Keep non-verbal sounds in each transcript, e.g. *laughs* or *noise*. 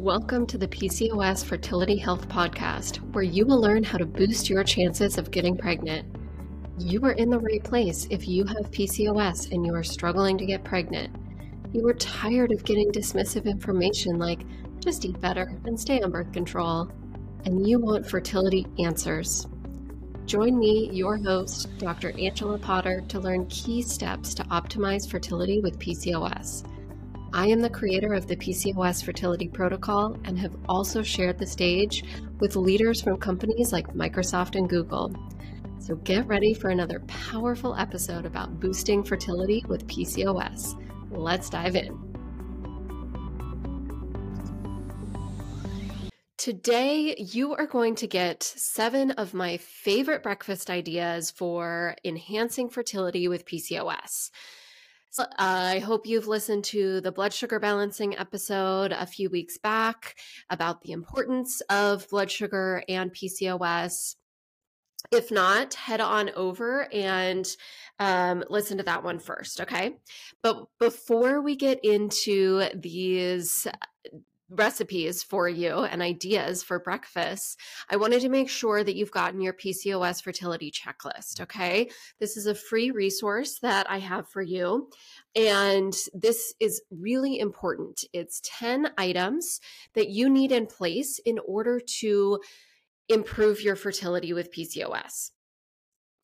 Welcome to the PCOS Fertility Health Podcast, where you will learn how to boost your chances of getting pregnant. You are in the right place if you have PCOS and you are struggling to get pregnant. You are tired of getting dismissive information like, just eat better and stay on birth control. And you want fertility answers. Join me, your host, Dr. Angela Potter, to learn key steps to optimize fertility with PCOS. I am the creator of the PCOS Fertility Protocol and have also shared the stage with leaders from companies like Microsoft and Google. So get ready for another powerful episode about boosting fertility with PCOS. Let's dive in. Today, you are going to get seven of my favorite breakfast ideas for enhancing fertility with PCOS. So, I hope you've listened to the blood sugar balancing episode a few weeks back about the importance of blood sugar and PCOS. If not, head on over and um, listen to that one first, okay? But before we get into these recipes for you and ideas for breakfast, I wanted to make sure that you've gotten your PCOS fertility checklist. Okay. This is a free resource that I have for you. And this is really important. It's 10 items that you need in place in order to improve your fertility with PCOS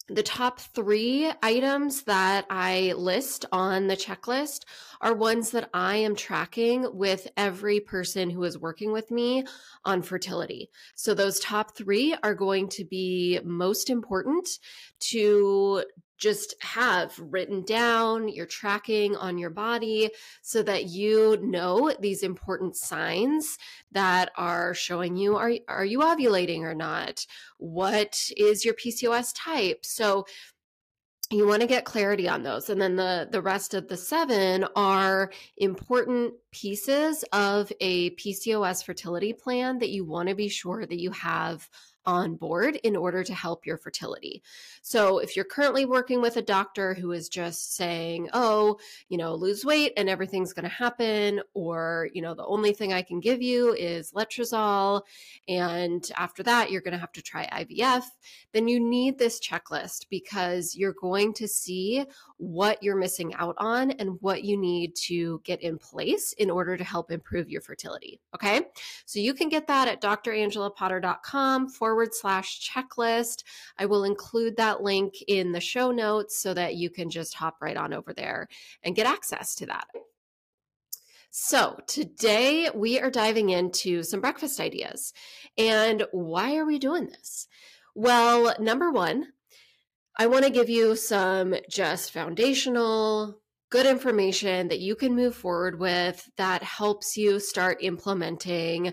the top three items that I list on the checklist are ones that I am tracking with every person who is working with me on fertility. So, those top three are going to be most important to just have written down, you're tracking on your body so that you know these important signs that are showing you are, are you ovulating or not? What is your PCOS type? So you want to get clarity on those and then the the rest of the seven are important pieces of a PCOS fertility plan that you want to be sure that you have on board in order to help your fertility. So, if you're currently working with a doctor who is just saying, oh, you know, lose weight and everything's going to happen, or, you know, the only thing I can give you is letrozole, and after that, you're going to have to try IVF, then you need this checklist because you're going to see what you're missing out on and what you need to get in place in order to help improve your fertility. Okay. So, you can get that at drangelapotter.com forward forward slash checklist. I will include that link in the show notes so that you can just hop right on over there and get access to that. So, today we are diving into some breakfast ideas. And why are we doing this? Well, number one, I want to give you some just foundational, good information that you can move forward with that helps you start implementing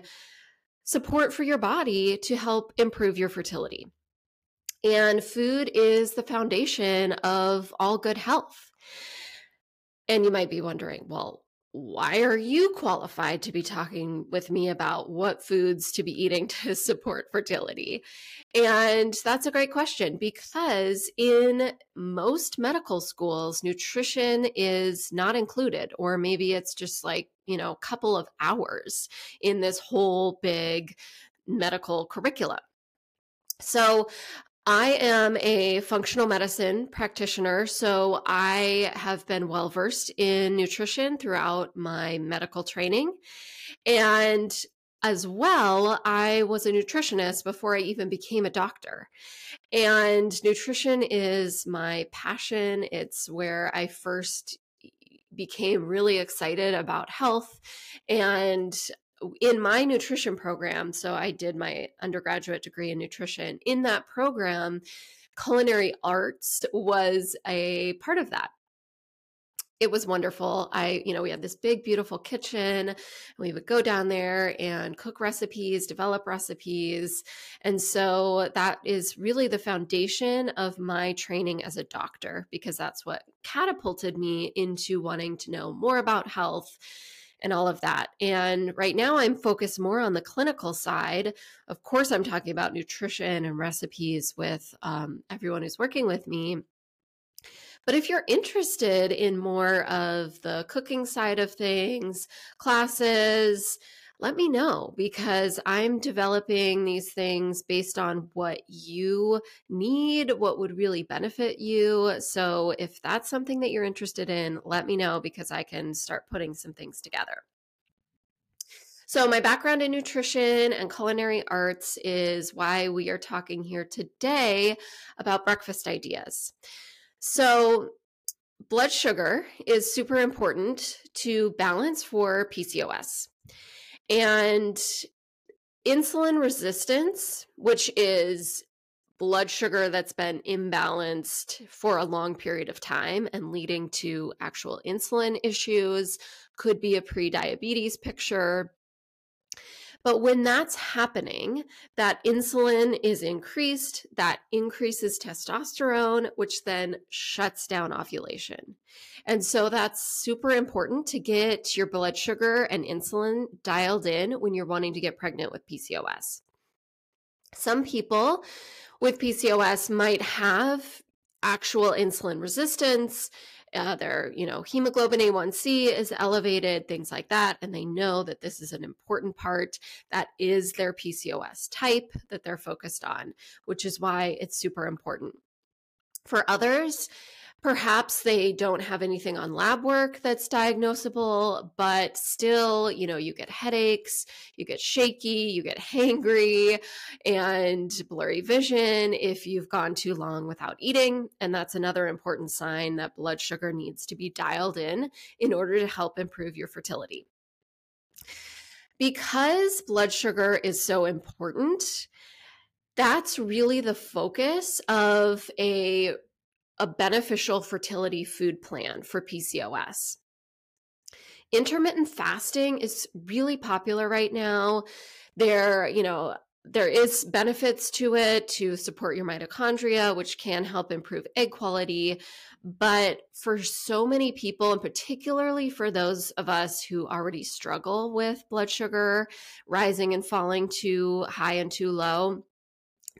support for your body to help improve your fertility. And food is the foundation of all good health. And you might be wondering, well, why are you qualified to be talking with me about what foods to be eating *laughs* to support fertility? And that's a great question because in most medical schools, nutrition is not included, or maybe it's just like, you know, a couple of hours in this whole big medical curriculum. So I am a functional medicine practitioner, so I have been well versed in nutrition throughout my medical training. And as well, I was a nutritionist before I even became a doctor. And nutrition is my passion. It's where I first became really excited about health. And in my nutrition program, so I did my undergraduate degree in nutrition. In that program, culinary arts was a part of that. It was wonderful. I, you know, we had this big, beautiful kitchen. And we would go down there and cook recipes, develop recipes. And so that is really the foundation of my training as a doctor, because that's what catapulted me into wanting to know more about health and all of that. And right now, I'm focused more on the clinical side. Of course, I'm talking about nutrition and recipes with um, everyone who's working with me. But if you're interested in more of the cooking side of things, classes, let me know because I'm developing these things based on what you need, what would really benefit you. So if that's something that you're interested in, let me know because I can start putting some things together. So, my background in nutrition and culinary arts is why we are talking here today about breakfast ideas. So, blood sugar is super important to balance for PCOS. And insulin resistance, which is blood sugar that's been imbalanced for a long period of time and leading to actual insulin issues, could be a pre diabetes picture. But when that's happening, that insulin is increased, that increases testosterone, which then shuts down ovulation. And so that's super important to get your blood sugar and insulin dialed in when you're wanting to get pregnant with PCOS. Some people with PCOS might have actual insulin resistance uh, their you know hemoglobin a1c is elevated things like that and they know that this is an important part that is their pcos type that they're focused on which is why it's super important. For others perhaps they don't have anything on lab work that's diagnosable but still you know you get headaches you get shaky you get hangry and blurry vision if you've gone too long without eating. And that's another important sign that blood sugar needs to be dialed in in order to help improve your fertility. Because blood sugar is so important that's really the focus of a a beneficial fertility food plan for PCOS. Intermittent fasting is really popular right now. There, you know, there is benefits to it to support your mitochondria, which can help improve egg quality. But for so many people, and particularly for those of us who already struggle with blood sugar rising and falling too high and too low,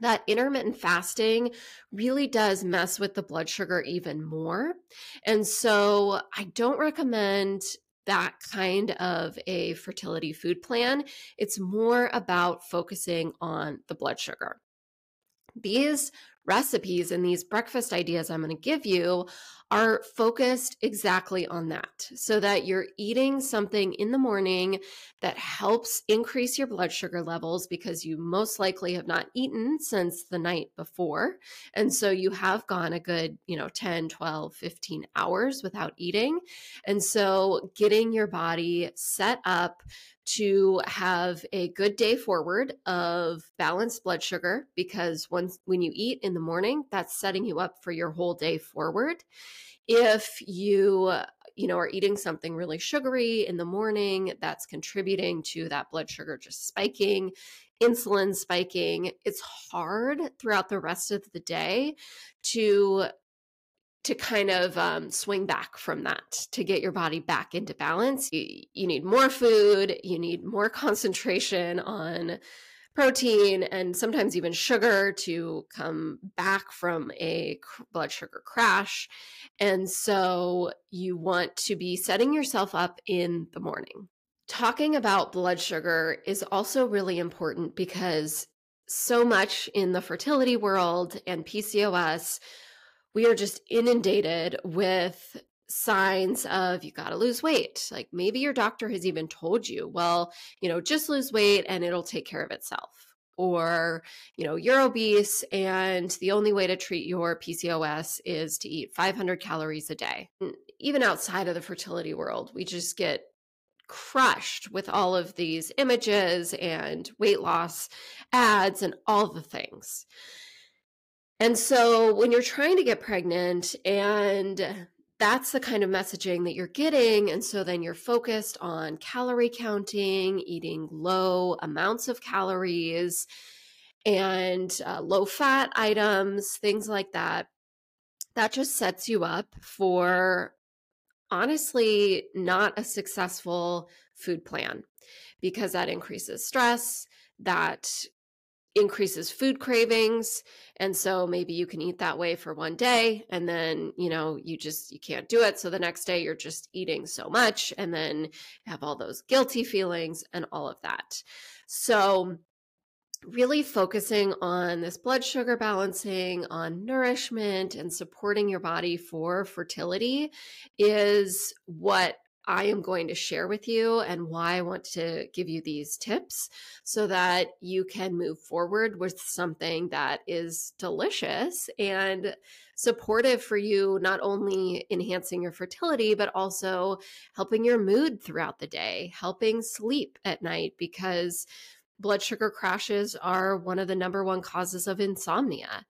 that intermittent fasting really does mess with the blood sugar even more. And so I don't recommend that kind of a fertility food plan. It's more about focusing on the blood sugar. These recipes and these breakfast ideas I'm going to give you are focused exactly on that so that you're eating something in the morning that helps increase your blood sugar levels because you most likely have not eaten since the night before. And so you have gone a good, you know, 10, 12, 15 hours without eating. And so getting your body set up to have a good day forward of balanced blood sugar because once when you eat in the morning that's setting you up for your whole day forward if you you know are eating something really sugary in the morning that's contributing to that blood sugar just spiking insulin spiking it's hard throughout the rest of the day to to kind of um, swing back from that to get your body back into balance. You, you need more food, you need more concentration on protein and sometimes even sugar to come back from a blood sugar crash. And so you want to be setting yourself up in the morning. Talking about blood sugar is also really important because so much in the fertility world and PCOS we are just inundated with signs of you got to lose weight. Like maybe your doctor has even told you, well, you know, just lose weight and it'll take care of itself. Or, you know, you're obese and the only way to treat your PCOS is to eat 500 calories a day. Even outside of the fertility world, we just get crushed with all of these images and weight loss ads and all the things. And so when you're trying to get pregnant and that's the kind of messaging that you're getting. And so then you're focused on calorie counting, eating low amounts of calories, and uh, low fat items, things like that. That just sets you up for honestly not a successful food plan because that increases stress, that increases food cravings and so maybe you can eat that way for one day and then you know you just you can't do it so the next day you're just eating so much and then have all those guilty feelings and all of that. So really focusing on this blood sugar balancing, on nourishment, and supporting your body for fertility is what I am going to share with you and why I want to give you these tips so that you can move forward with something that is delicious and supportive for you, not only enhancing your fertility, but also helping your mood throughout the day, helping sleep at night, because blood sugar crashes are one of the number one causes of insomnia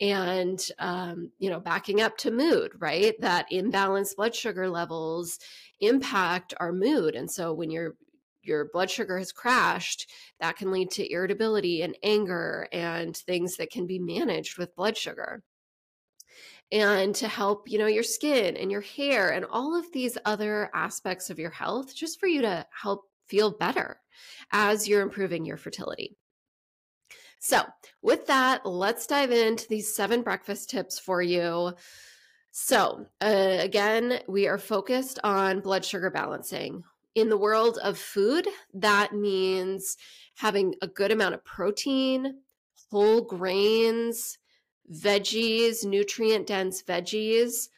and um, you know backing up to mood right that imbalanced blood sugar levels impact our mood and so when your your blood sugar has crashed that can lead to irritability and anger and things that can be managed with blood sugar and to help you know your skin and your hair and all of these other aspects of your health just for you to help feel better as you're improving your fertility. So, with that, let's dive into these seven breakfast tips for you. So, uh, again, we are focused on blood sugar balancing. In the world of food, that means having a good amount of protein, whole grains, veggies, nutrient dense veggies,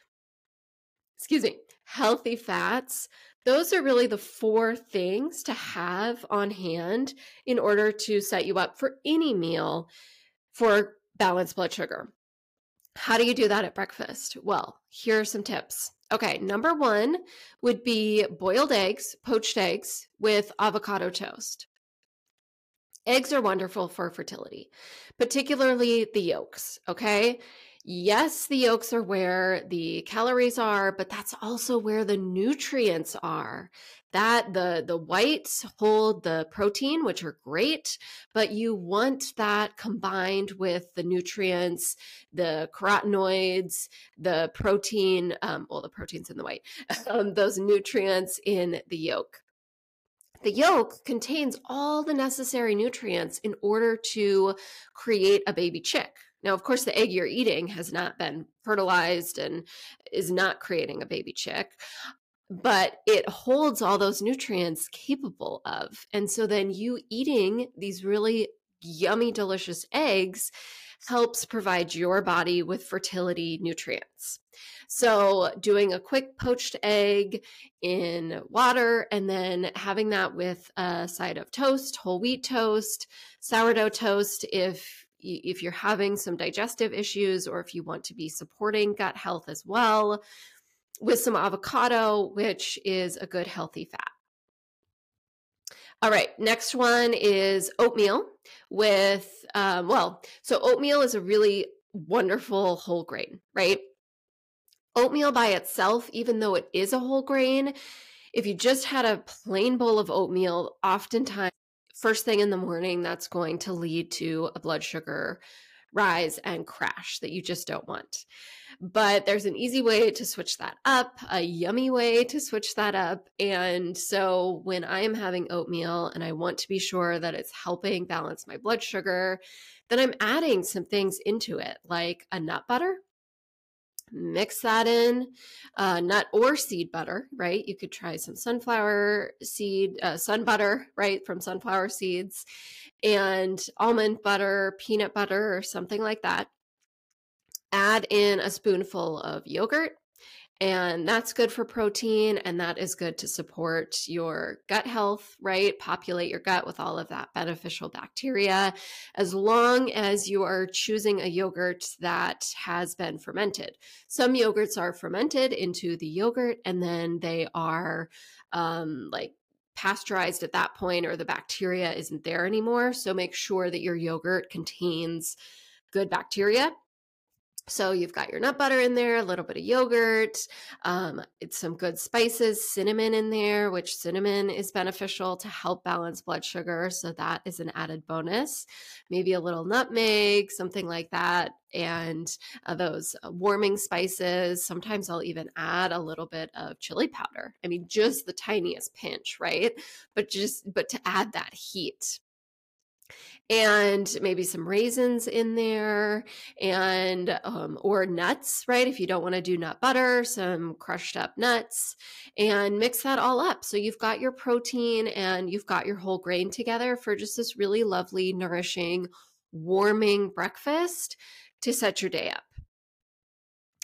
excuse me, healthy fats, those are really the four things to have on hand in order to set you up for any meal for balanced blood sugar. How do you do that at breakfast? Well, here are some tips. Okay, number one would be boiled eggs, poached eggs with avocado toast. Eggs are wonderful for fertility, particularly the yolks. Okay. Yes, the yolks are where the calories are, but that's also where the nutrients are. That the the whites hold the protein, which are great, but you want that combined with the nutrients, the carotenoids, the protein. Um, well, the proteins in the white, *laughs* um, those nutrients in the yolk. The yolk contains all the necessary nutrients in order to create a baby chick now, of course, the egg you're eating has not been fertilized and is not creating a baby chick, but it holds all those nutrients capable of. And so then you eating these really yummy, delicious eggs helps provide your body with fertility nutrients. So, doing a quick poached egg in water and then having that with a side of toast, whole wheat toast, sourdough toast, if if you're having some digestive issues or if you want to be supporting gut health as well, with some avocado, which is a good healthy fat. All right, next one is oatmeal with, um, well, so oatmeal is a really wonderful whole grain, right? Oatmeal by itself, even though it is a whole grain, if you just had a plain bowl of oatmeal, oftentimes first thing in the morning, that's going to lead to a blood sugar rise and crash that you just don't want. But there's an easy way to switch that up, a yummy way to switch that up. And so when I am having oatmeal and I want to be sure that it's helping balance my blood sugar, then I'm adding some things into it, like a nut butter mix that in uh, nut or seed butter right? You could try some sunflower seed uh, sun butter right from sunflower seeds and almond butter peanut butter or something like that. Add in a spoonful of yogurt and that's good for protein and that is good to support your gut health, right? Populate your gut with all of that beneficial bacteria as long as you are choosing a yogurt that has been fermented. Some yogurts are fermented into the yogurt and then they are um, like pasteurized at that point or the bacteria isn't there anymore. So make sure that your yogurt contains good bacteria so you've got your nut butter in there, a little bit of yogurt, um, it's some good spices, cinnamon in there, which cinnamon is beneficial to help balance blood sugar. So that is an added bonus. Maybe a little nutmeg, something like that, and uh, those uh, warming spices. Sometimes I'll even add a little bit of chili powder. I mean, just the tiniest pinch, right? But just but to add that heat and maybe some raisins in there and um, or nuts right? If you don't want to do nut butter some crushed up nuts and mix that all up. So you've got your protein and you've got your whole grain together for just this really lovely nourishing warming breakfast to set your day up.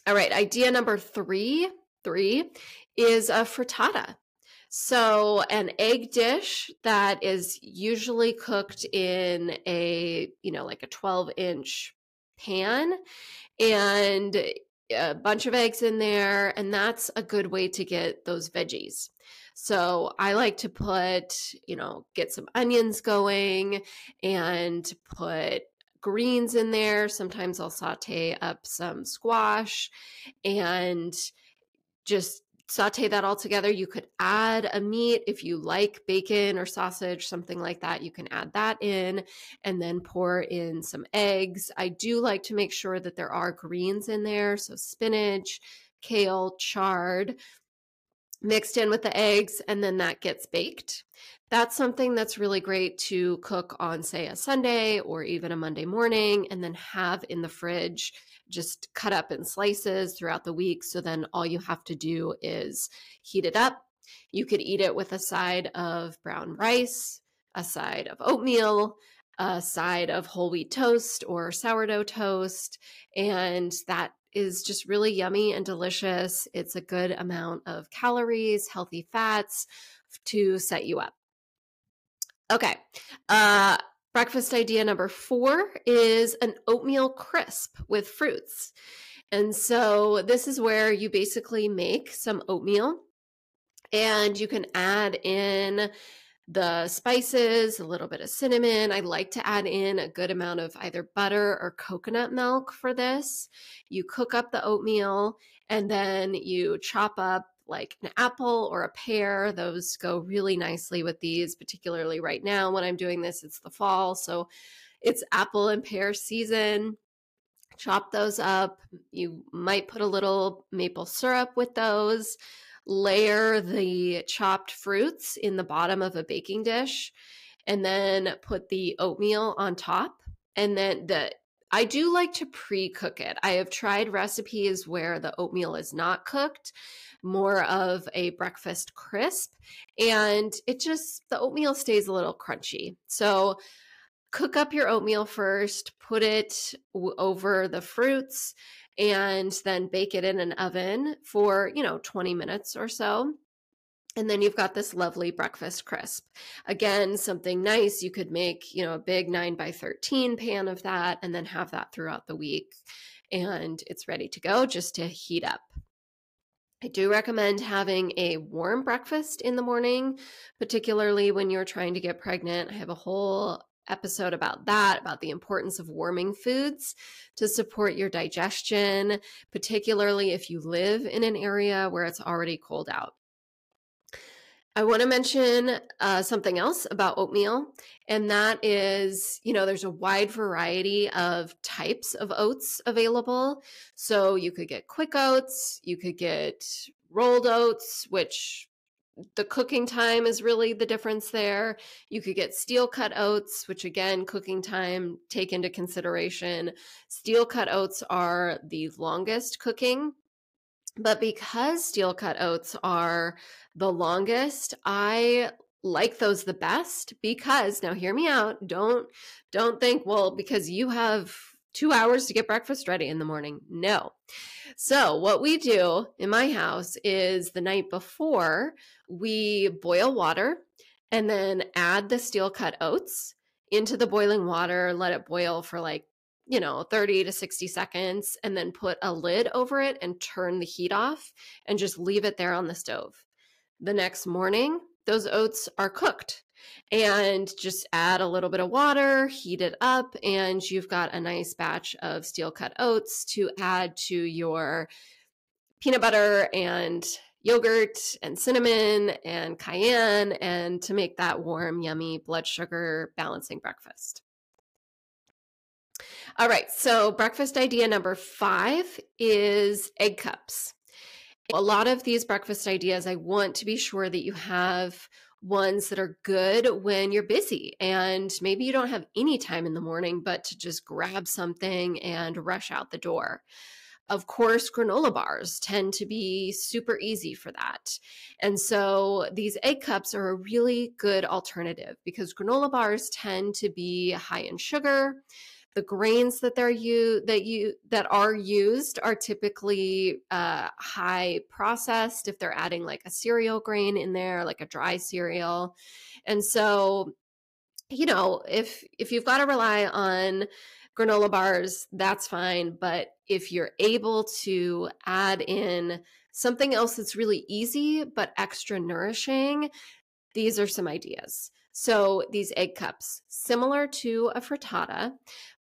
All right idea number three three is a frittata so, an egg dish that is usually cooked in a, you know, like a 12 inch pan and a bunch of eggs in there. And that's a good way to get those veggies. So, I like to put, you know, get some onions going and put greens in there. Sometimes I'll saute up some squash and just saute that all together. You could add a meat if you like bacon or sausage, something like that. You can add that in and then pour in some eggs. I do like to make sure that there are greens in there. So spinach, kale, chard mixed in with the eggs, and then that gets baked. That's something that's really great to cook on, say, a Sunday or even a Monday morning, and then have in the fridge just cut up in slices throughout the week. So then all you have to do is heat it up. You could eat it with a side of brown rice, a side of oatmeal, a side of whole wheat toast or sourdough toast. And that is just really yummy and delicious. It's a good amount of calories, healthy fats to set you up. Okay. Uh, Breakfast idea number four is an oatmeal crisp with fruits. And so this is where you basically make some oatmeal and you can add in the spices, a little bit of cinnamon. I like to add in a good amount of either butter or coconut milk for this. You cook up the oatmeal and then you chop up like an apple or a pear. Those go really nicely with these, particularly right now when I'm doing this. It's the fall, so it's apple and pear season. Chop those up. You might put a little maple syrup with those. Layer the chopped fruits in the bottom of a baking dish and then put the oatmeal on top. And then the I do like to pre cook it. I have tried recipes where the oatmeal is not cooked more of a breakfast crisp. And it just, the oatmeal stays a little crunchy. So cook up your oatmeal first, put it w- over the fruits, and then bake it in an oven for, you know, 20 minutes or so. And then you've got this lovely breakfast crisp. Again, something nice. You could make, you know, a big 9 by 13 pan of that and then have that throughout the week. And it's ready to go just to heat up. I do recommend having a warm breakfast in the morning, particularly when you're trying to get pregnant. I have a whole episode about that, about the importance of warming foods to support your digestion, particularly if you live in an area where it's already cold out. I want to mention uh, something else about oatmeal, and that is, you know, there's a wide variety of types of oats available. So you could get quick oats, you could get rolled oats, which the cooking time is really the difference there. You could get steel cut oats, which again, cooking time take into consideration. Steel cut oats are the longest cooking but because steel cut oats are the longest, I like those the best because now hear me out. Don't don't think, well, because you have 2 hours to get breakfast ready in the morning. No. So, what we do in my house is the night before, we boil water and then add the steel cut oats into the boiling water, let it boil for like you know, 30 to 60 seconds and then put a lid over it and turn the heat off and just leave it there on the stove. The next morning, those oats are cooked and just add a little bit of water, heat it up, and you've got a nice batch of steel cut oats to add to your peanut butter and yogurt and cinnamon and cayenne and to make that warm, yummy blood sugar balancing breakfast. All right. So, breakfast idea number five is egg cups. A lot of these breakfast ideas, I want to be sure that you have ones that are good when you're busy and maybe you don't have any time in the morning, but to just grab something and rush out the door. Of course, granola bars tend to be super easy for that. And so these egg cups are a really good alternative because granola bars tend to be high in sugar the grains that they're you that you that are used are typically uh, high processed if they're adding like a cereal grain in there like a dry cereal. And so you know if if you've got to rely on granola bars that's fine but if you're able to add in something else that's really easy but extra nourishing these are some ideas. So these egg cups, similar to a frittata,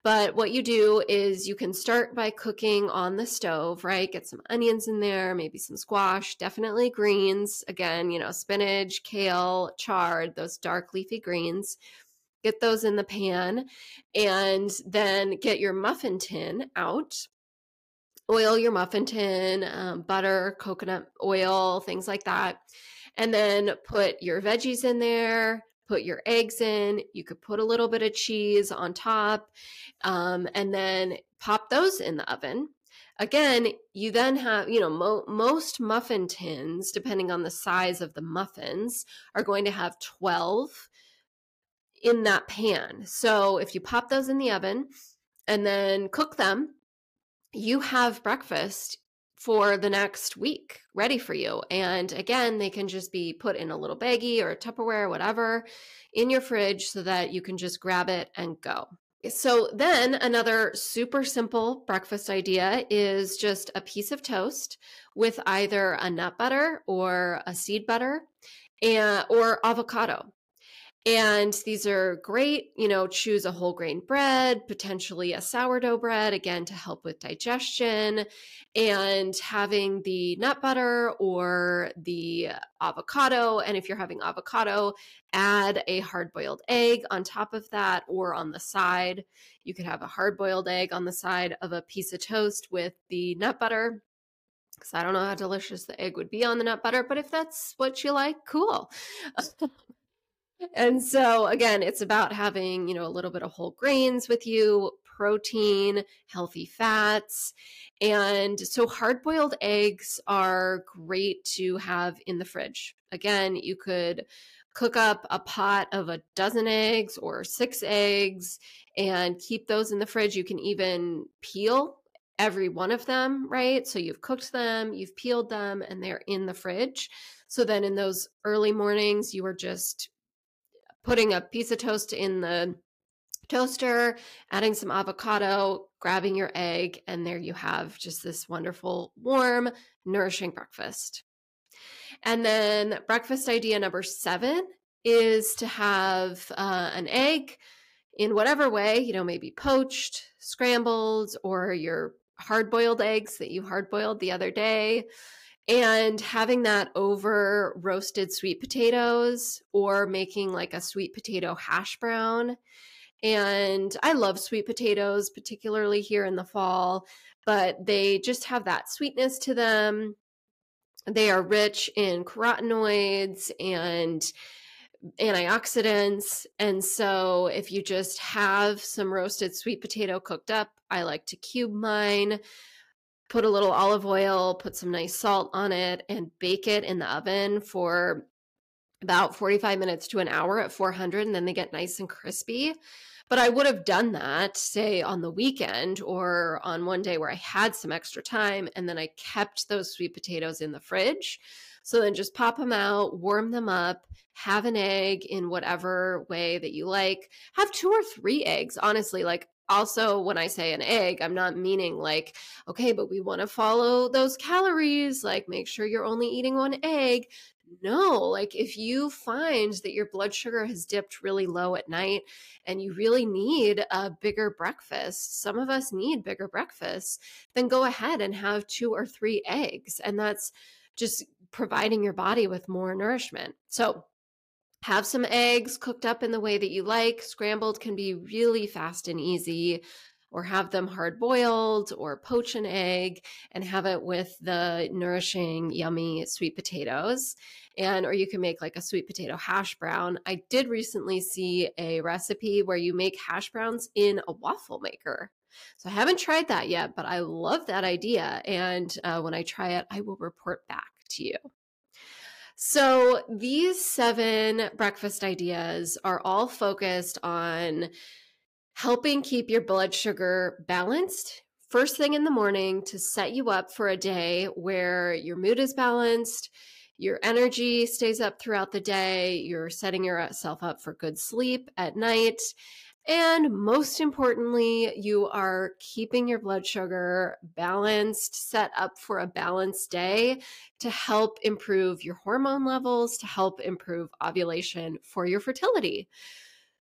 but what you do is you can start by cooking on the stove, right? Get some onions in there, maybe some squash, definitely greens. Again, you know, spinach, kale, chard, those dark leafy greens. Get those in the pan and then get your muffin tin out. Oil your muffin tin, um, butter, coconut oil, things like that. And then put your veggies in there, put your eggs in. You could put a little bit of cheese on top um, and then pop those in the oven. Again, you then have, you know, mo- most muffin tins, depending on the size of the muffins, are going to have 12 in that pan. So if you pop those in the oven and then cook them, you have breakfast for the next week ready for you. And again, they can just be put in a little baggie or a Tupperware, whatever, in your fridge so that you can just grab it and go. So, then another super simple breakfast idea is just a piece of toast with either a nut butter or a seed butter and, or avocado. And these are great, you know, choose a whole grain bread, potentially a sourdough bread, again, to help with digestion. And having the nut butter or the avocado. And if you're having avocado, add a hard boiled egg on top of that or on the side. You could have a hard boiled egg on the side of a piece of toast with the nut butter because I don't know how delicious the egg would be on the nut butter, but if that's what you like, cool. *laughs* And so again, it's about having, you know, a little bit of whole grains with you, protein, healthy fats. And so hard boiled eggs are great to have in the fridge. Again, you could cook up a pot of a dozen eggs or six eggs and keep those in the fridge. You can even peel every one of them, right? So you've cooked them, you've peeled them, and they're in the fridge. So then in those early mornings, you are just putting a piece of toast in the toaster, adding some avocado, grabbing your egg, and there you have just this wonderful, warm, nourishing breakfast. And then breakfast idea number seven is to have uh, an egg in whatever way, you know, maybe poached, scrambled, or your hard boiled eggs that you hard boiled the other day and having that over roasted sweet potatoes or making like a sweet potato hash brown. And I love sweet potatoes, particularly here in the fall, but they just have that sweetness to them. They are rich in carotenoids and antioxidants. And so if you just have some roasted sweet potato cooked up, I like to cube mine put a little olive oil, put some nice salt on it, and bake it in the oven for about 45 minutes to an hour at 400, and then they get nice and crispy. But I would have done that, say, on the weekend or on one day where I had some extra time, and then I kept those sweet potatoes in the fridge. So then just pop them out, warm them up, have an egg in whatever way that you like. Have two or three eggs, honestly. Like also when i say an egg i'm not meaning like okay but we want to follow those calories like make sure you're only eating one egg. No like if you find that your blood sugar has dipped really low at night and you really need a bigger breakfast some of us need bigger breakfasts then go ahead and have two or three eggs and that's just providing your body with more nourishment. So have some eggs cooked up in the way that you like. Scrambled can be really fast and easy. or have them hard boiled or poach an egg and have it with the nourishing, yummy sweet potatoes. And, or you can make like a sweet potato hash brown. I did recently see a recipe where you make hash browns in a waffle maker. So I haven't tried that yet, but I love that idea. And uh, when I try it, I will report back to you. So these seven breakfast ideas are all focused on helping keep your blood sugar balanced first thing in the morning to set you up for a day where your mood is balanced, your energy stays up throughout the day, you're setting yourself up for good sleep at night. And most importantly, you are keeping your blood sugar balanced, set up for a balanced day to help improve your hormone levels, to help improve ovulation for your fertility.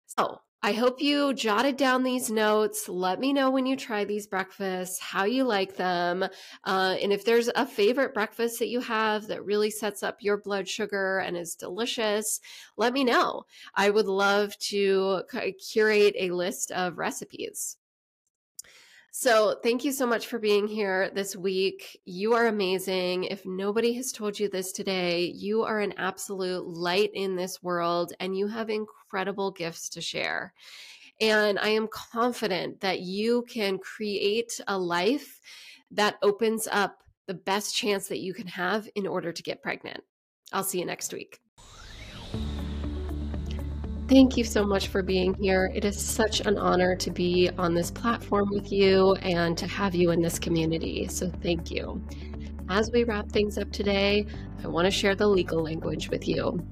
So, I hope you jotted down these notes. Let me know when you try these breakfasts, how you like them. Uh, and if there's a favorite breakfast that you have that really sets up your blood sugar and is delicious, let me know. I would love to curate a list of recipes. So, thank you so much for being here this week. You are amazing. If nobody has told you this today, you are an absolute light in this world and you have incredible gifts to share. And I am confident that you can create a life that opens up the best chance that you can have in order to get pregnant. I'll see you next week. Thank you so much for being here. It is such an honor to be on this platform with you and to have you in this community. So, thank you. As we wrap things up today, I want to share the legal language with you.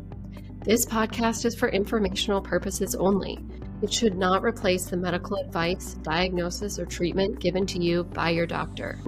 This podcast is for informational purposes only. It should not replace the medical advice, diagnosis, or treatment given to you by your doctor.